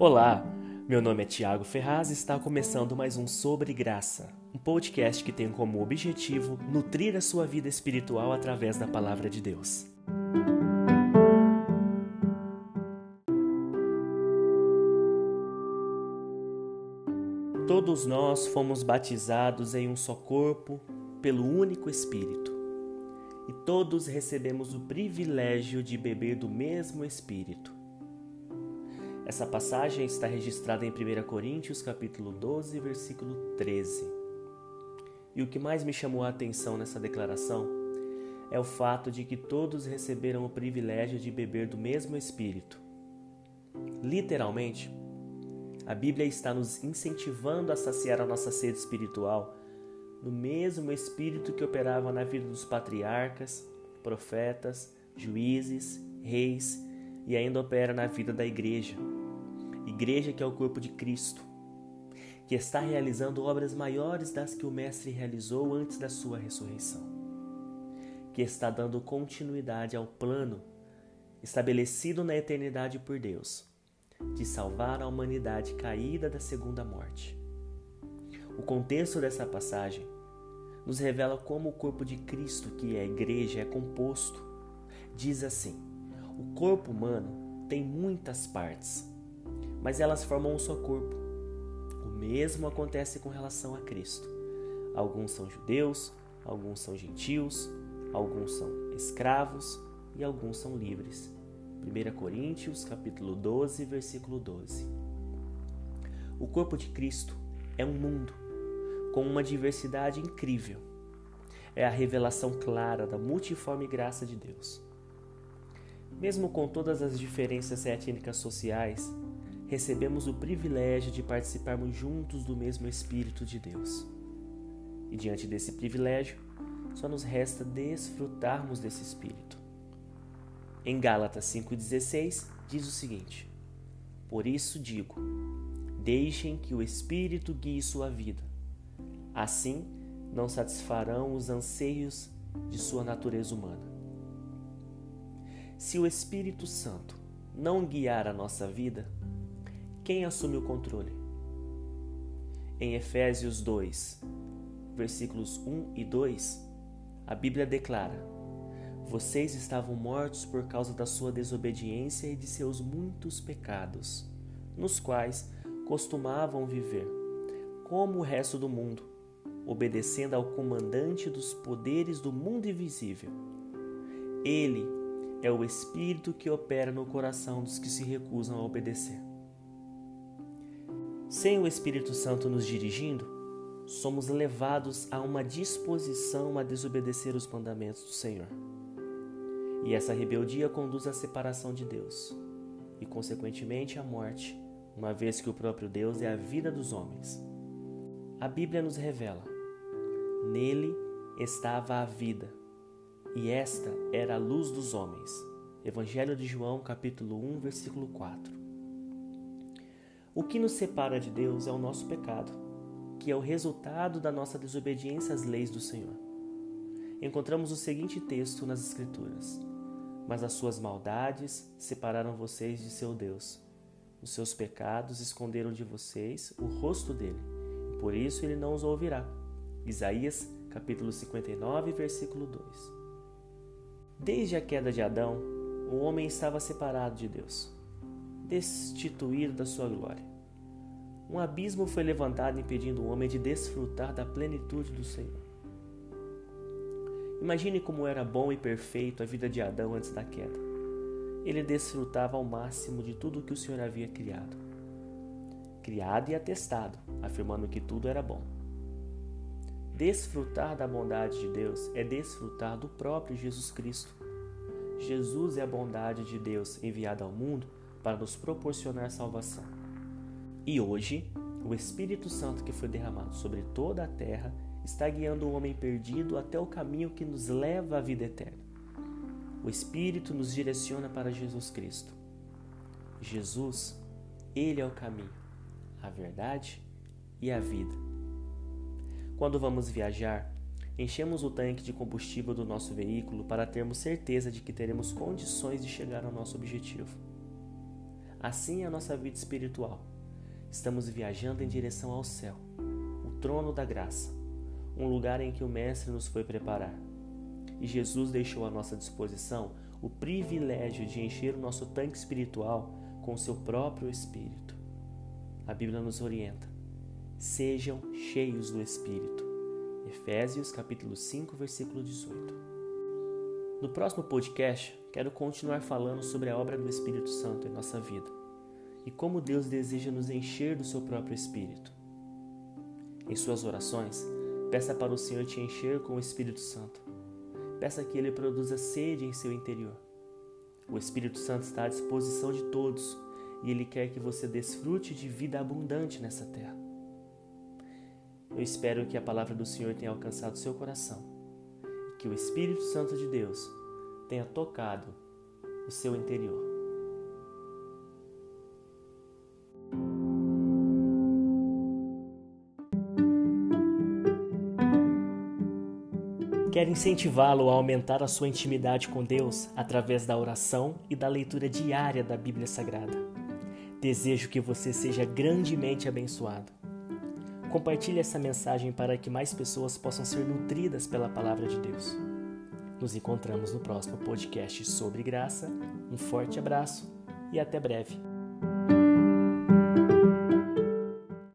Olá, meu nome é Tiago Ferraz e está começando mais um Sobre Graça, um podcast que tem como objetivo nutrir a sua vida espiritual através da palavra de Deus. Todos nós fomos batizados em um só corpo pelo único Espírito. E todos recebemos o privilégio de beber do mesmo Espírito. Essa passagem está registrada em 1 Coríntios, capítulo 12, versículo 13. E o que mais me chamou a atenção nessa declaração é o fato de que todos receberam o privilégio de beber do mesmo Espírito. Literalmente, a Bíblia está nos incentivando a saciar a nossa sede espiritual no mesmo Espírito que operava na vida dos patriarcas, profetas, juízes, reis e ainda opera na vida da igreja. Igreja que é o corpo de Cristo, que está realizando obras maiores das que o Mestre realizou antes da sua ressurreição, que está dando continuidade ao plano estabelecido na eternidade por Deus de salvar a humanidade caída da segunda morte. O contexto dessa passagem nos revela como o corpo de Cristo, que é a igreja, é composto. Diz assim: o corpo humano tem muitas partes, mas elas formam um só corpo. O mesmo acontece com relação a Cristo. Alguns são judeus, alguns são gentios, alguns são escravos e alguns são livres. 1 Coríntios, capítulo 12, versículo 12. O corpo de Cristo é um mundo com uma diversidade incrível. É a revelação clara da multiforme graça de Deus. Mesmo com todas as diferenças étnicas sociais, recebemos o privilégio de participarmos juntos do mesmo Espírito de Deus. E diante desse privilégio, só nos resta desfrutarmos desse Espírito. Em Gálatas 5,16 diz o seguinte: Por isso digo, deixem que o Espírito guie sua vida. Assim, não satisfarão os anseios de sua natureza humana. Se o Espírito Santo não guiar a nossa vida, quem assume o controle? Em Efésios 2, versículos 1 e 2, a Bíblia declara: Vocês estavam mortos por causa da sua desobediência e de seus muitos pecados, nos quais costumavam viver, como o resto do mundo, obedecendo ao comandante dos poderes do mundo invisível. Ele é o Espírito que opera no coração dos que se recusam a obedecer. Sem o Espírito Santo nos dirigindo, somos levados a uma disposição a desobedecer os mandamentos do Senhor. E essa rebeldia conduz à separação de Deus e, consequentemente, à morte, uma vez que o próprio Deus é a vida dos homens. A Bíblia nos revela: nele estava a vida, e esta era a luz dos homens. Evangelho de João, capítulo 1, versículo 4. O que nos separa de Deus é o nosso pecado, que é o resultado da nossa desobediência às leis do Senhor. Encontramos o seguinte texto nas Escrituras: Mas as suas maldades separaram vocês de seu Deus. Os seus pecados esconderam de vocês o rosto dele, e por isso ele não os ouvirá. Isaías, capítulo 59, versículo 2. Desde a queda de Adão, o homem estava separado de Deus destituído da sua glória. Um abismo foi levantado impedindo o homem de desfrutar da plenitude do Senhor. Imagine como era bom e perfeito a vida de Adão antes da queda. Ele desfrutava ao máximo de tudo o que o Senhor havia criado. Criado e atestado, afirmando que tudo era bom. Desfrutar da bondade de Deus é desfrutar do próprio Jesus Cristo. Jesus é a bondade de Deus enviada ao mundo para nos proporcionar salvação. E hoje, o Espírito Santo que foi derramado sobre toda a terra está guiando o homem perdido até o caminho que nos leva à vida eterna. O Espírito nos direciona para Jesus Cristo. Jesus, Ele é o caminho, a verdade e a vida. Quando vamos viajar, enchemos o tanque de combustível do nosso veículo para termos certeza de que teremos condições de chegar ao nosso objetivo. assim é a nossa vida espiritual. Estamos viajando em direção ao céu, o trono da graça, um lugar em que o Mestre nos foi preparar. E Jesus deixou à nossa disposição o privilégio de encher o nosso tanque espiritual com o seu próprio Espírito. A Bíblia nos orienta: sejam cheios do Espírito. Efésios capítulo 5, versículo 18. No próximo podcast, quero continuar falando sobre a obra do Espírito Santo em nossa vida e como Deus deseja nos encher do seu próprio Espírito. Em suas orações, peça para o Senhor te encher com o Espírito Santo. Peça que ele produza sede em seu interior. O Espírito Santo está à disposição de todos e ele quer que você desfrute de vida abundante nessa terra. Eu espero que a palavra do Senhor tenha alcançado seu coração e que o Espírito Santo de Deus tenha tocado o seu interior. Quero incentivá-lo a aumentar a sua intimidade com Deus através da oração e da leitura diária da Bíblia Sagrada. Desejo que você seja grandemente abençoado. Compartilhe essa mensagem para que mais pessoas possam ser nutridas pela palavra de Deus. Nos encontramos no próximo podcast sobre graça. Um forte abraço e até breve.